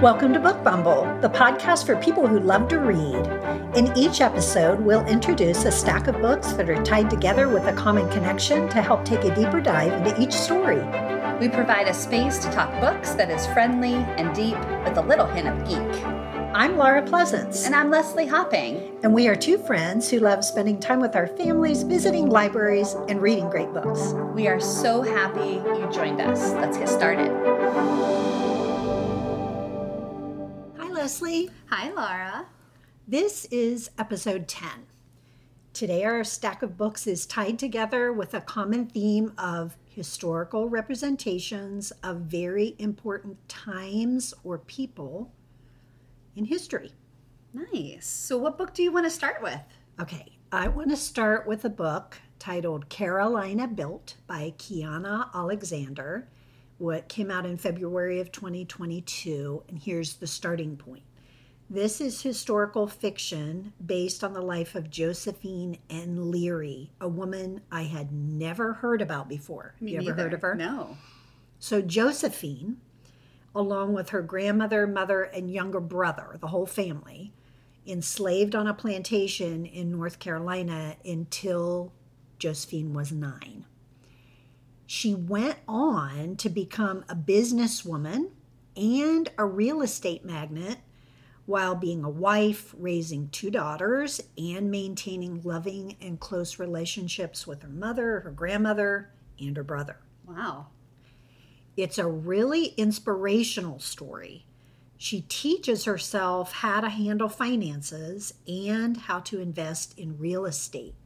Welcome to Book Bumble, the podcast for people who love to read. In each episode, we'll introduce a stack of books that are tied together with a common connection to help take a deeper dive into each story. We provide a space to talk books that is friendly and deep with a little hint of geek. I'm Laura Pleasance. And I'm Leslie Hopping. And we are two friends who love spending time with our families, visiting libraries, and reading great books. We are so happy you joined us. Let's get started. Leslie. Hi, Laura. This is episode 10. Today, our stack of books is tied together with a common theme of historical representations of very important times or people in history. Nice. So, what book do you want to start with? Okay, I want to start with a book titled Carolina Built by Kianna Alexander what came out in February of 2022, and here's the starting point. This is historical fiction based on the life of Josephine N. Leary, a woman I had never heard about before. Me you neither. ever heard of her? No. So, Josephine, along with her grandmother, mother, and younger brother, the whole family, enslaved on a plantation in North Carolina until Josephine was nine. She went on to become a businesswoman and a real estate magnate while being a wife, raising two daughters, and maintaining loving and close relationships with her mother, her grandmother, and her brother. Wow. It's a really inspirational story. She teaches herself how to handle finances and how to invest in real estate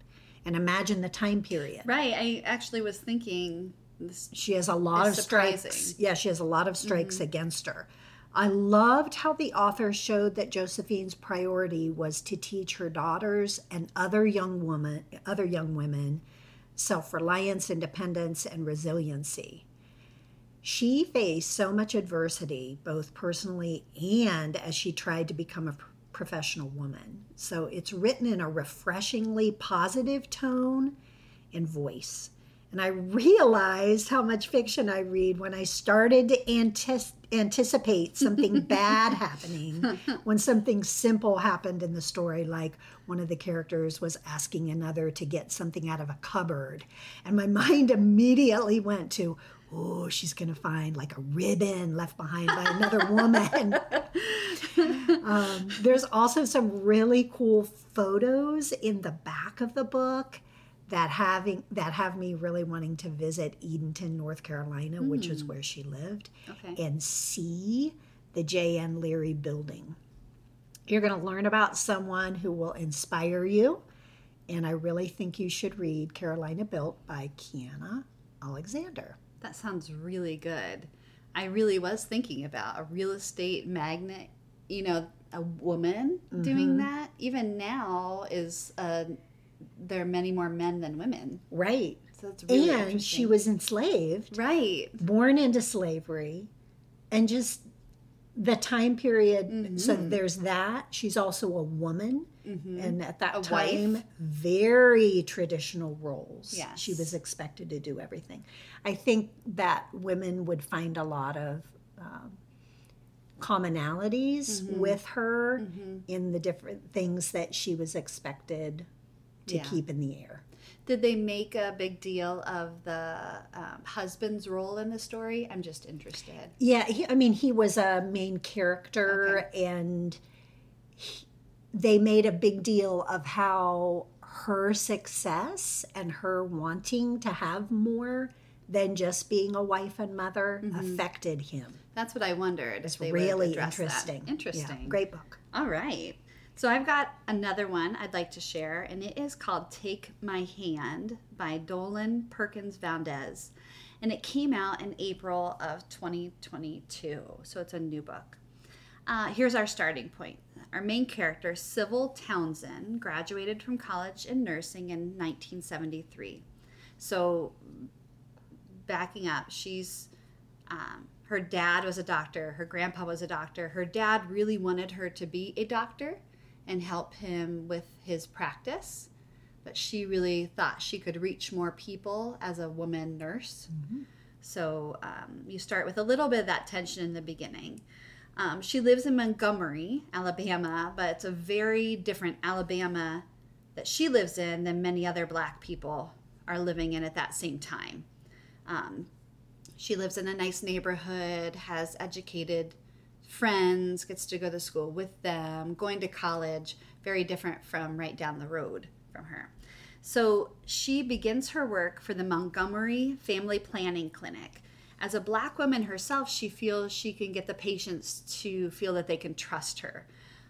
and imagine the time period. Right. I actually was thinking this she has a lot of surprising. strikes. Yeah, she has a lot of strikes mm-hmm. against her. I loved how the author showed that Josephine's priority was to teach her daughters and other young women, other young women, self-reliance, independence, and resiliency. She faced so much adversity, both personally and as she tried to become a professional woman. So it's written in a refreshingly positive tone and voice. And I realized how much fiction I read when I started to antis- anticipate something bad happening when something simple happened in the story, like one of the characters was asking another to get something out of a cupboard. And my mind immediately went to, oh, she's going to find like a ribbon left behind by another woman. um, there's also some really cool photos in the back of the book that having that have me really wanting to visit Edenton, North Carolina, mm. which is hmm. where she lived, okay. and see the J.N. Leary building. You're going to learn about someone who will inspire you, and I really think you should read Carolina Built by Kianna Alexander. That sounds really good. I really was thinking about a real estate magnate, you know, a woman mm-hmm. doing that. Even now is a, there are many more men than women. Right. So that's really and she was enslaved. Right. Born into slavery and just the time period mm-hmm. so there's that she's also a woman mm-hmm. and at that a time wife. very traditional roles yes. she was expected to do everything i think that women would find a lot of um, commonalities mm-hmm. with her mm-hmm. in the different things that she was expected to yeah. keep in the air did they make a big deal of the um, husband's role in the story? I'm just interested. Yeah, he, I mean, he was a main character, okay. and he, they made a big deal of how her success and her wanting to have more than just being a wife and mother mm-hmm. affected him. That's what I wondered. It's really interesting. That. Interesting. Yeah, great book. All right. So I've got another one I'd like to share, and it is called Take My Hand by Dolen Perkins Valdez. And it came out in April of 2022. So it's a new book. Uh, here's our starting point. Our main character, Sybil Townsend, graduated from college in nursing in 1973. So, backing up, she's um, her dad was a doctor, her grandpa was a doctor. Her dad really wanted her to be a doctor, and help him with his practice. But she really thought she could reach more people as a woman nurse. Mm-hmm. So um, you start with a little bit of that tension in the beginning. Um, she lives in Montgomery, Alabama, but it's a very different Alabama that she lives in than many other black people are living in at that same time. Um, she lives in a nice neighborhood, has educated friends, gets to go to school with them, going to college, very different from right down the road from her. So she begins her work for the Montgomery Family Planning Clinic. As a black woman herself, she feels she can get the patients to feel that they can trust her.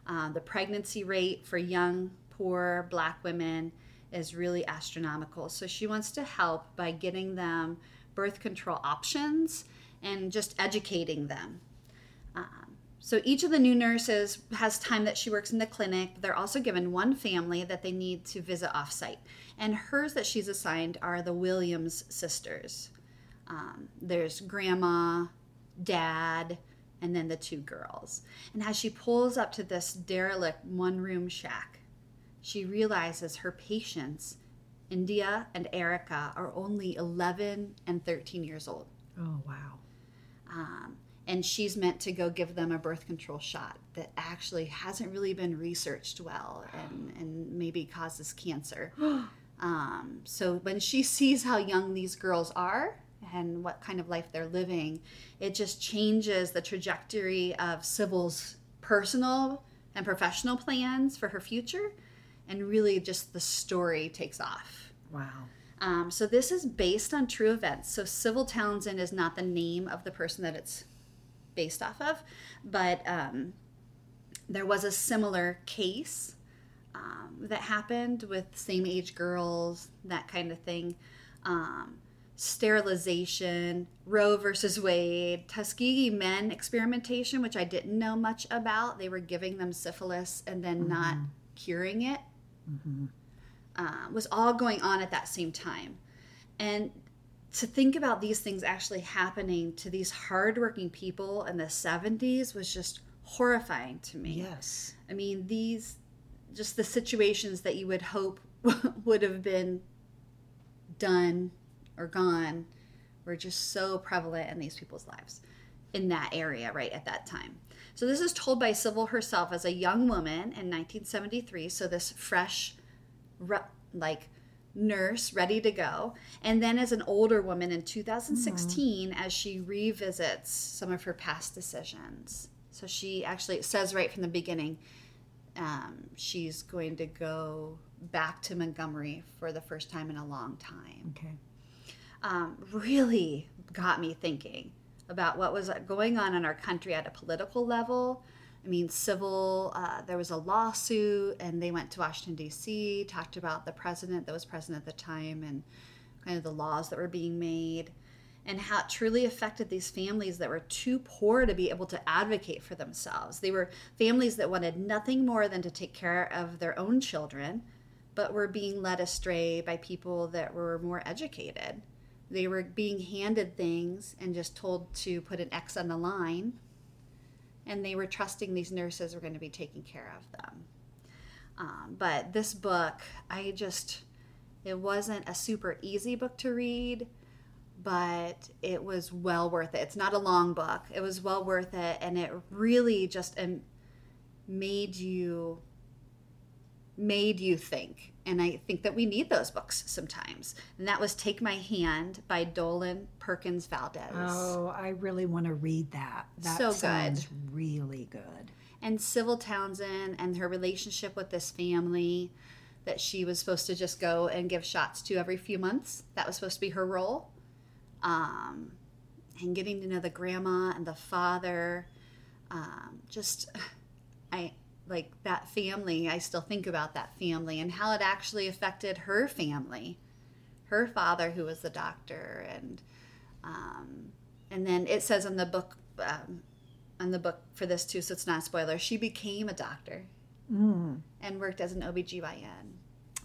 Uh, the pregnancy rate for young, poor black women is really astronomical. So she wants to help by getting them birth control options and just educating them. Um, so each of the new nurses has time that she works in the clinic. But they're also given one family that they need to visit offsite. And hers that she's assigned are the Williams sisters. Um, there's grandma, dad, and then the two girls. And as she pulls up to this derelict one room shack, she realizes her patients, India and Erica, are only 11 and 13 years old. Oh, wow. Um, and she's meant to go give them a birth control shot that actually hasn't really been researched well and, and maybe causes cancer. um, so when she sees how young these girls are and what kind of life they're living, it just changes the trajectory of Sybil's personal and professional plans for her future. And really, just the story takes off. Wow. Um, so this is based on true events. So Sybil Townsend is not the name of the person that it's based off of, but um, there was a similar case um, that happened with same age girls, that kind of thing. Um, sterilization, Roe versus Wade, Tuskegee men experimentation, which I didn't know much about. They were giving them syphilis and then mm-hmm. not curing it. Mm-hmm. Uh, was all going on at that same time. And to think about these things actually happening to these hardworking people in the 70s was just horrifying to me. Yes. I mean, these, just the situations that you would hope would have been done or gone were just so prevalent in these people's lives in that area right at that time. So this is told by Sybil herself as a young woman in 1973. So this fresh, like nurse ready to go, and then as an older woman in 2016 mm-hmm. as she revisits some of her past decisions. So she actually says right from the beginning, um, she's going to go back to Montgomery for the first time in a long time. Okay um, really got me thinking about what was going on in our country at a political level. I mean, civil, uh, there was a lawsuit, and they went to Washington, D.C., talked about the president that was president at the time and kind of the laws that were being made, and how it truly affected these families that were too poor to be able to advocate for themselves. They were families that wanted nothing more than to take care of their own children, but were being led astray by people that were more educated they were being handed things and just told to put an X on the line. And they were trusting these nurses were going to be taking care of them. Um, but this book, I just, it wasn't a super easy book to read, but it was well worth it. It's not a long book, it was well worth it. And it really just um, made you made you think and I think that we need those books sometimes. And that was Take My Hand by Dolen Perkins Valdez. Oh, I really want to read that. That so sounds good. really good. And Sybil Townsend and her relationship with this family that she was supposed to just go and give shots to every few months. That was supposed to be her role. Um, and getting to know the grandma and the father. Um, just, I like that family i still think about that family and how it actually affected her family her father who was the doctor and um, and then it says in the book um, on the book for this too so it's not a spoiler she became a doctor mm. and worked as an obgyn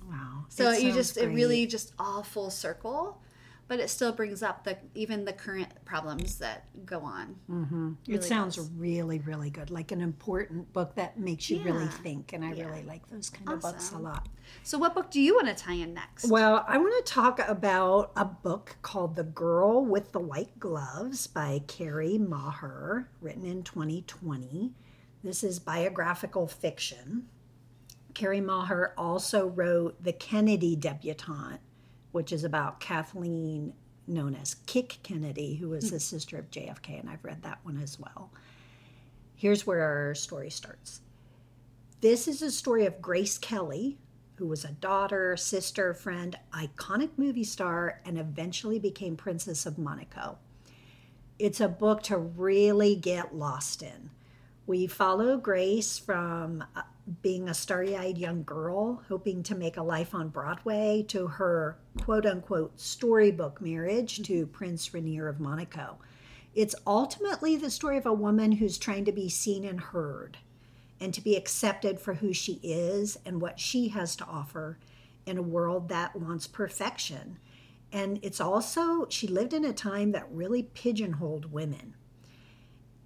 wow so it you just great. it really just all full circle but it still brings up the even the current problems that go on. Mm-hmm. it sounds does. really, really good. Like an important book that makes you really think. And I Yeah. really like those kind of books a lot. So, what book do you want to tie in next? Well, I want to talk about a book called The Girl with the White Gloves by Kerri Maher, written in 2020. This is biographical fiction. Kerri Maher also wrote The Kennedy Debutante, which is about Kathleen, known as Kick Kennedy, who was the sister of JFK, and I've read that one as well. Here's where our story starts. This is a story of Grace Kelly, who was a daughter, sister, friend, iconic movie star, and eventually became Princess of Monaco. It's a book to really get lost in. We follow Grace from uh, being a starry eyed young girl hoping to make a life on Broadway to her quote unquote storybook marriage to mm-hmm. Prince Rainier of Monaco. It's ultimately the story of a woman who's trying to be seen and heard and to be accepted for who she is and what she has to offer in a world that wants perfection. And it's also, she lived in a time that really pigeonholed women.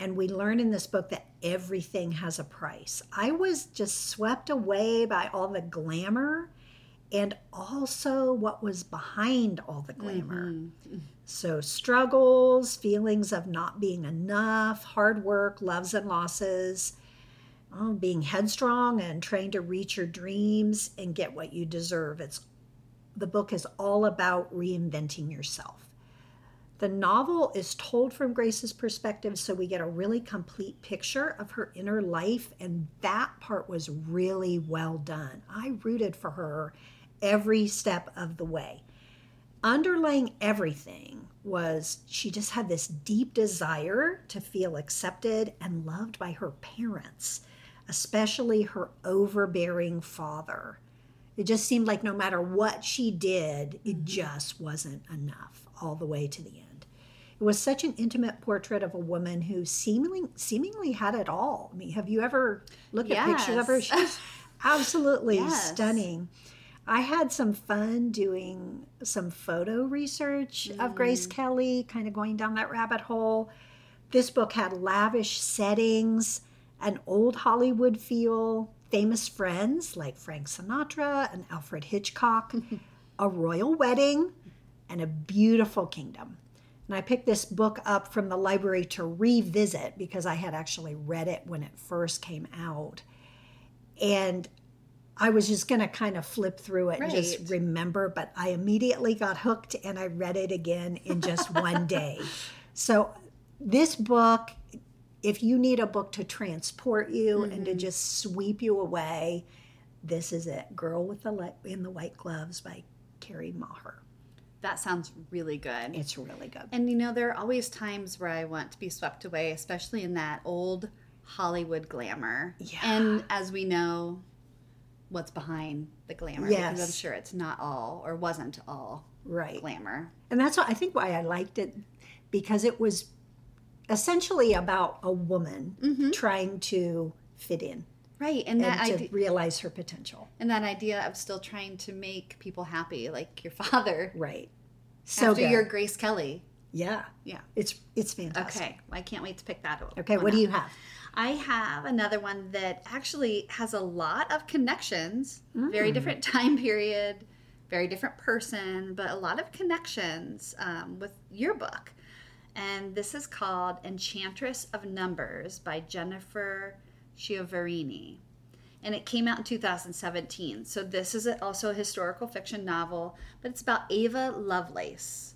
And we learn in this book that everything has a price. I was just swept away by all the glamour and also what was behind all the glamour. Mm-hmm. So, struggles, feelings of not being enough, hard work, loves and losses, oh, being headstrong and trying to reach your dreams and get what you deserve. It's the book is all about reinventing yourself. The novel is told from Grace's perspective, so we get a really complete picture of her inner life, and that part was really well done. I rooted for her every step of the way. Underlying everything was she just had this deep desire to feel accepted and loved by her parents, especially her overbearing father. It just seemed like no matter what she did, it mm-hmm. just wasn't enough all the way to the end. It was such an intimate portrait of a woman who seemingly seemingly had it all. I mean, have you ever looked at pictures of her? She's absolutely Yes. stunning. I had some fun doing some photo research of mm. Grace Kelly, kind of going down that rabbit hole. This book had lavish settings, an old Hollywood feel, famous friends like Frank Sinatra and Alfred Hitchcock, a royal wedding, and a beautiful kingdom. And I picked this book up from the library to revisit because I had actually read it when it first came out. And I was just going to kind of flip through it and just remember, but I immediately got hooked and I read it again in just one day. So, this book, if you need a book to transport you and Mm-hmm. to just sweep you away, this is it. Girl with the Li- in the White Gloves by Kerri Maher. That sounds really good. It's really good. And you know, there are always times where I want to be swept away, especially in that old Hollywood glamour. Yeah. And as we know, what's behind the glamour. Because I'm sure it's not all or wasn't all Right. glamour. And that's what I think why I liked it because it was essentially about a woman mm-hmm. trying to fit in Right. And that and to idea realize her potential. and that idea of still trying to make people happy, like your father. Right. So after good. your Grace Kelly. yeah. Yeah. It's it's fantastic. Okay. Well, I can't wait to pick that up. Okay, what do you have? I have another one that actually has a lot of connections. Very Mm. different time period, very different person, but a lot of connections um, with your book. And this is called Enchantress of Numbers by Jennifer Chiaverini. And it came out in 2017. So this is also a historical fiction novel, but it's about Ava Lovelace.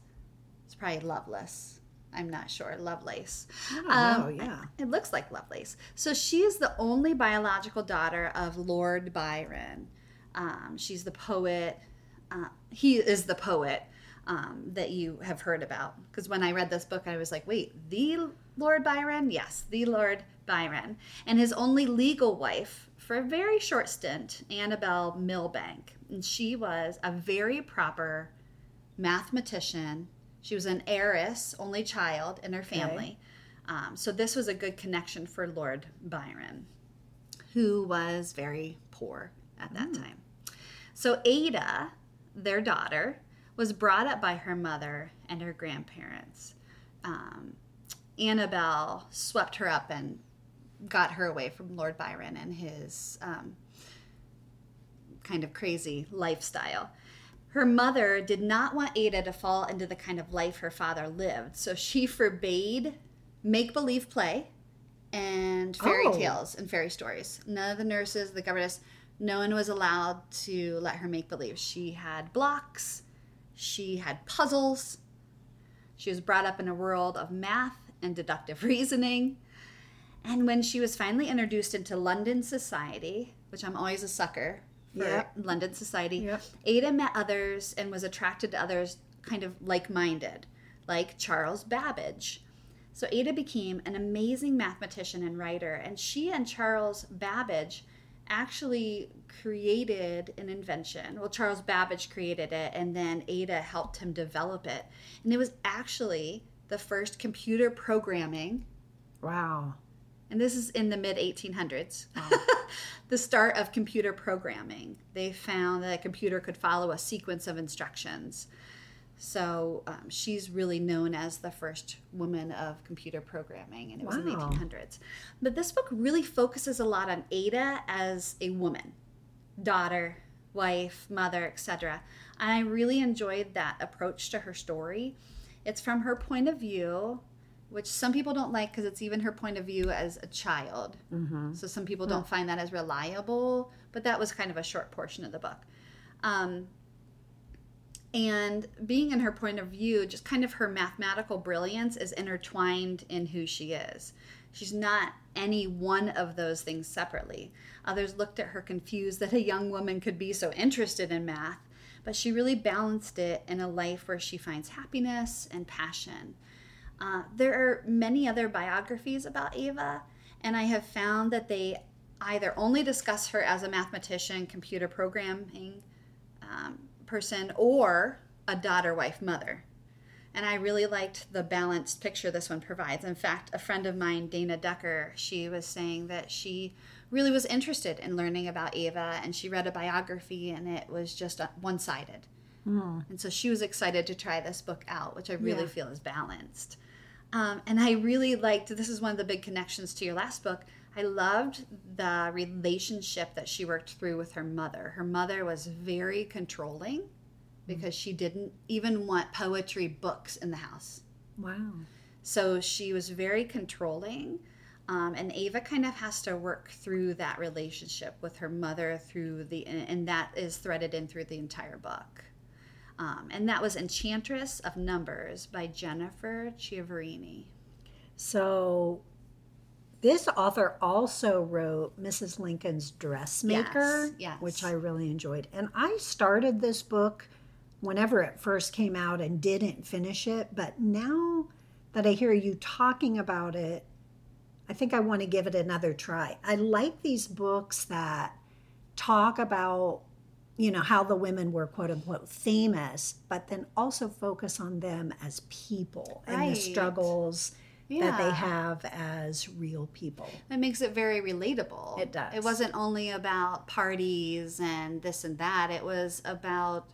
It's probably Loveless. I'm not sure. Lovelace. I Um, know, yeah. It looks like Lovelace. So she is the only biological daughter of Lord Byron. Um, she's the poet. Uh, he is the poet um, that you have heard about. Because when I read this book, I was like, wait, the Lord Byron? Yes, the Lord Byron. And his only legal wife for a very short stint, Annabelle Milbanke. And she was a very proper mathematician. She was an heiress, only child in her family. Um, so this was a good connection for Lord Byron, who was very poor at that time. So Ada, their daughter, was brought up by her mother and her grandparents. Um, Annabelle swept her up and got her away from Lord Byron and his um, kind of crazy lifestyle. Her mother did not want Ada to fall into the kind of life her father lived, so she forbade make believe play and fairy Oh. tales and fairy stories. None of the nurses, the governess, no one was allowed to let her make believe. She had blocks, she had puzzles. She was brought up in a world of math and deductive reasoning. And when she was finally introduced into London society, which I'm always a sucker for Yep. London society, Yep. Ada met others and was attracted to others kind of like minded, like Charles Babbage. So Ada became an amazing mathematician and writer, and she and Charles Babbage actually created an invention. Well, Charles Babbage created it, and then Ada helped him develop it. And it was actually the first computer programming Wow. And this is in the mid 1800s, the start of computer programming. They found that a computer could follow a sequence of instructions. So um, she's really known as the first woman of computer programming, and it was in the 1800s. But this book really focuses a lot on Ada as a woman, daughter, wife, mother, etc. And I really enjoyed that approach to her story. It's from her point of view, which some people don't like because it's even her point of view as a child. Mm-hmm. So some people don't find that as reliable, but that was kind of a short portion of the book. Um, and being in her point of view, just kind of her mathematical brilliance is intertwined in who she is. She's not any one of those things separately. Others looked at her confused that a young woman could be so interested in math, but she really balanced it in a life where she finds happiness and passion. Uh, there are many other biographies about Ava, and I have found that they either only discuss her as a mathematician, computer programming um, person, or a daughter, wife, mother. And I really liked the balanced picture this one provides. In fact, a friend of mine, Dana Decker, she was saying that she really was interested in learning about Ava, and she read a biography, and it was just one sided. And so she was excited to try this book out, which I really Yeah. feel is balanced. Um, and I really liked this is one of the big connections to your last book. I loved the relationship that she worked through with her mother. Her mother was very controlling because she didn't even want poetry books in the house. Wow. So she was very controlling. Um, and Ava kind of has to work through that relationship with her mother through the, and that is threaded in through the entire book. Um, and that was Enchantress of Numbers by Jennifer Chiaverini. So this author also wrote Mrs. Lincoln's Dressmaker, Yes, yes. which I really enjoyed. And I started this book whenever it first came out and didn't finish it, but now that I hear you talking about it, I think I want to give it another try. I like these books that talk about you know how the women were quote unquote famous but then also focus on them as people and the Right. struggles that they have as real people It makes it very relatable. It does. It wasn't only about parties and this and that. It was about,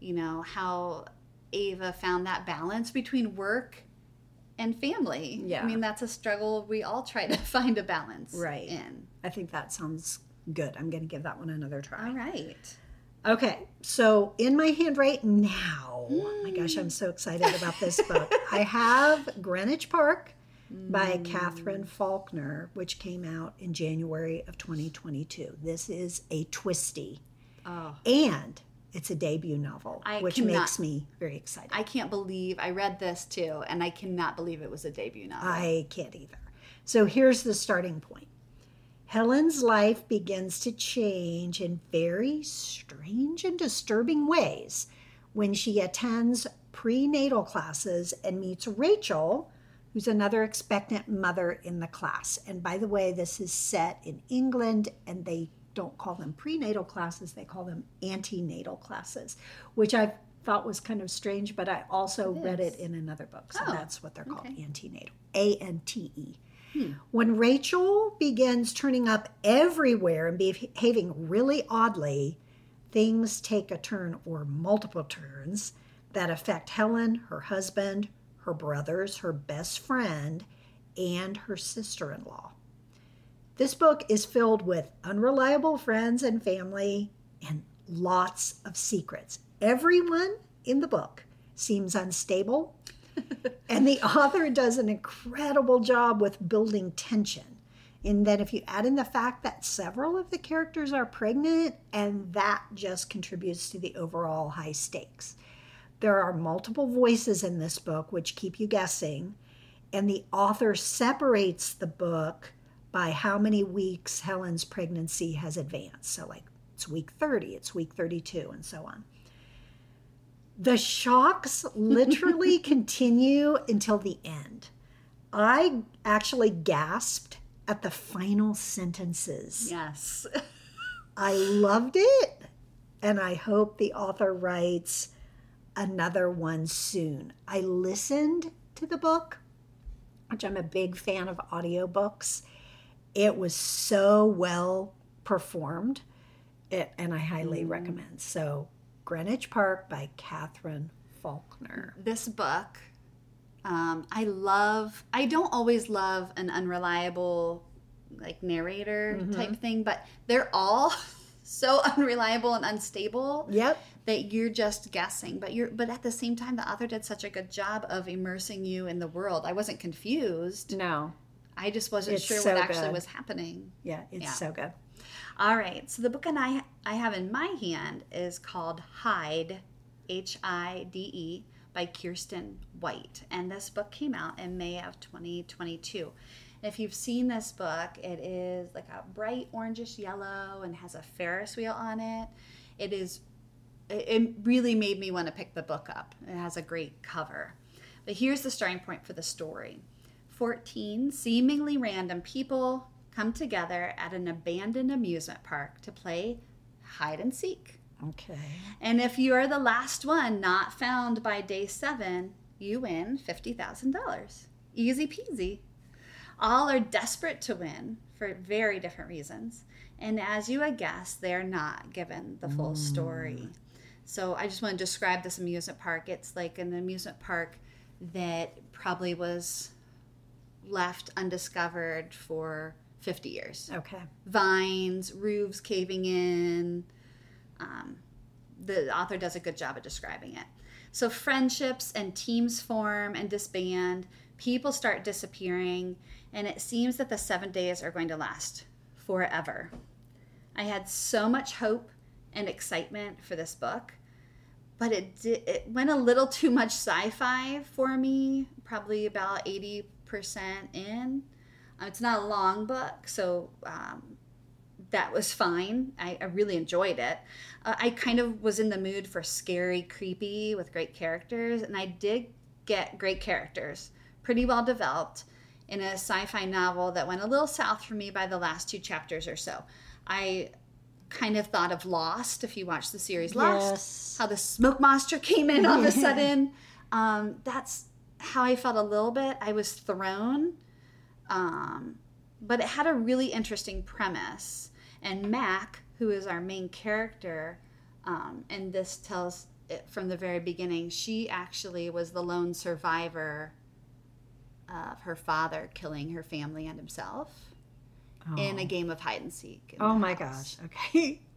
you know, how Ava found that balance between work and family. Yeah. I mean, that's a struggle we all try to find a balance Right. in. i think that sounds good i'm going to give that one another try All right. Okay, so in my hand right now, oh my gosh, I'm so excited about this book. I have Greenwich Park by mm. Katherine Faulkner, which came out in January of 2022. This is a twisty, Oh, and it's a debut novel, I which cannot- makes me very excited. I can't believe I read this too, and I cannot believe it was a debut novel. I can't either. So here's the starting point. Helen's life begins to change in very strange and disturbing ways when she attends prenatal classes and meets Rachel, who's another expectant mother in the class. And by the way, this is set in England and they don't call them prenatal classes, they call them antenatal classes, which I thought was kind of strange, but I also It read it in another book. So Oh, that's what they're called okay. antenatal. A N T E. When Rachel begins turning up everywhere and behaving really oddly, things take a turn or multiple turns that affect Helen, her husband, her brothers, her best friend, and her sister in law. This book is filled with unreliable friends and family and lots of secrets. Everyone in the book seems unstable, and the author does an incredible job with building tension. And then, if you add in the fact that several of the characters are pregnant, and that just contributes to the overall high stakes. There are multiple voices in this book which keep you guessing, and the author separates the book by how many weeks Helen's pregnancy has advanced. So, like, it's week 30, it's week 32, and so on. The shocks literally continue until the end. I actually gasped at the final sentences. Yes. I loved it, and I hope the author writes another one soon. I listened to the book, which I'm a big fan of audiobooks. It was so well performed, it, and I highly mm. recommend. So, Greenwich Park by Katherine Faulkner. this book um, i love i don't always love an unreliable like narrator type thing but they're all so unreliable and unstable Yep. that you're just guessing but you're but at the same time the author did such a good job of immersing you in the world i wasn't confused No. i just wasn't It's sure so what actually good. was happening Yeah, it's Yeah. so good. All right. So the book and I I have in my hand is called Hide, H I D E, by Kiersten White, and this book came out in May of 2022. If you've seen this book, it is like a bright orangish yellow and has a Ferris wheel on it. It is it it really made me want to pick the book up. It has a great cover. But here's the starting point for the story 14 seemingly random people come together at an abandoned amusement park to play hide and seek. Okay. And if you are the last one not found by day seven, you win $50,000. Easy peasy. All are desperate to win for very different reasons. And as you would guess, they're not given the full mm. story. So I just want to describe this amusement park. It's like an amusement park that probably was left undiscovered for 50 years Okay. vines, roofs caving in. Um, the author does a good job of describing it. So, friendships and teams form and disband, people start disappearing, and it seems that the seven days are going to last forever. I had so much hope and excitement for this book, but it, it went a little too much sci fi for me, probably about 80% in. Um, it's not a long book, so um, that was fine. I, I really enjoyed it. Uh, I kind of was in the mood for scary, creepy with great characters, and I did get great characters, pretty well developed, in a sci fi novel that went a little south for me by the last two chapters or so. I kind of thought of Lost, if you watch the series Lost, Yes. how the smoke monster came in all of a sudden. Um, that's how I felt a little bit. I was thrown um, but it had a really interesting premise. And Mac, who is our main character, um, and this tells it from the very beginning, she actually was the lone survivor of her father killing her family and himself in a game of hide and seek. Oh my house. gosh. Okay.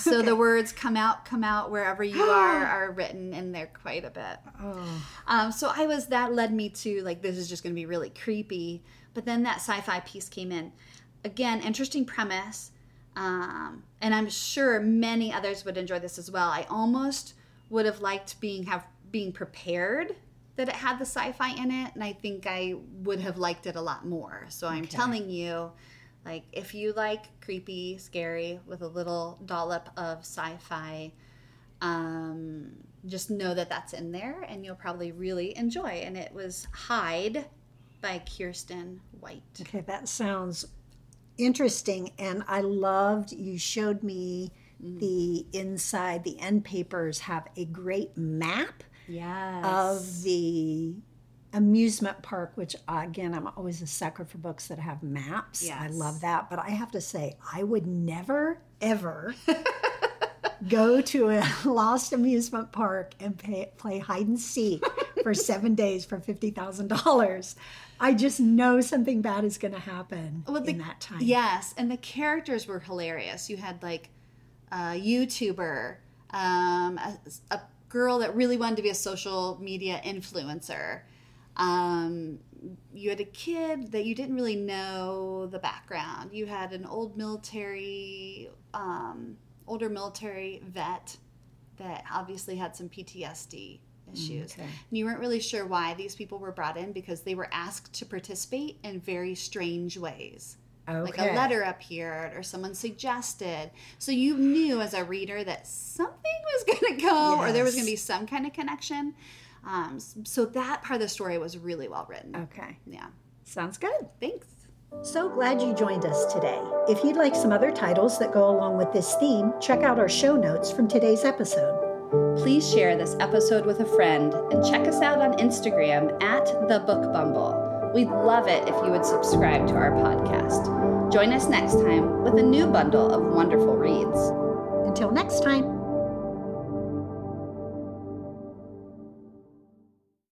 So the words "come out, come out" wherever you are are written in there quite a bit. Oh. Um, so I was that led me to like this is just going to be really creepy. But then that sci-fi piece came in. Again, interesting premise, um, and I'm sure many others would enjoy this as well. I almost would have liked being have being prepared that it had the sci-fi in it, and I think I would have liked it a lot more. So I'm Okay. telling you. Like, if you like creepy, scary with a little dollop of sci fi, um, just know that that's in there and you'll probably really enjoy. And it was Hide by Kiersten White. Okay, that sounds interesting. And I loved you showed me the inside, the end papers have a great map Yes. of the amusement park, which again, I'm always a sucker for books that have maps. I love that. But I have to say, I would never, ever go to a lost amusement park and pay, play hide and seek for seven days for $50,000. I just know something bad is going to happen Well, the- in that time. Yes, and the characters were hilarious. You had like a YouTuber, um, a, a girl that really wanted to be a social media influencer. Um, you had a kid that you didn't really know the background. You had an old military, um, older military vet that obviously had some PTSD issues. Okay. And you weren't really sure why these people were brought in because they were asked to participate in very strange ways. Like a letter appeared or someone suggested. So you knew as a reader that something was going to go or there was going to be some kind of connection. Um, so that part of the story was really well written. Okay. Yeah. Sounds good. Thanks. So glad you joined us today. If you'd like some other titles that go along with this theme, check out our show notes from today's episode. Please share this episode with a friend and check us out on Instagram at The Book Bumble. We'd love it if you would subscribe to our podcast. Join us next time with a new bundle of wonderful reads. Until next time.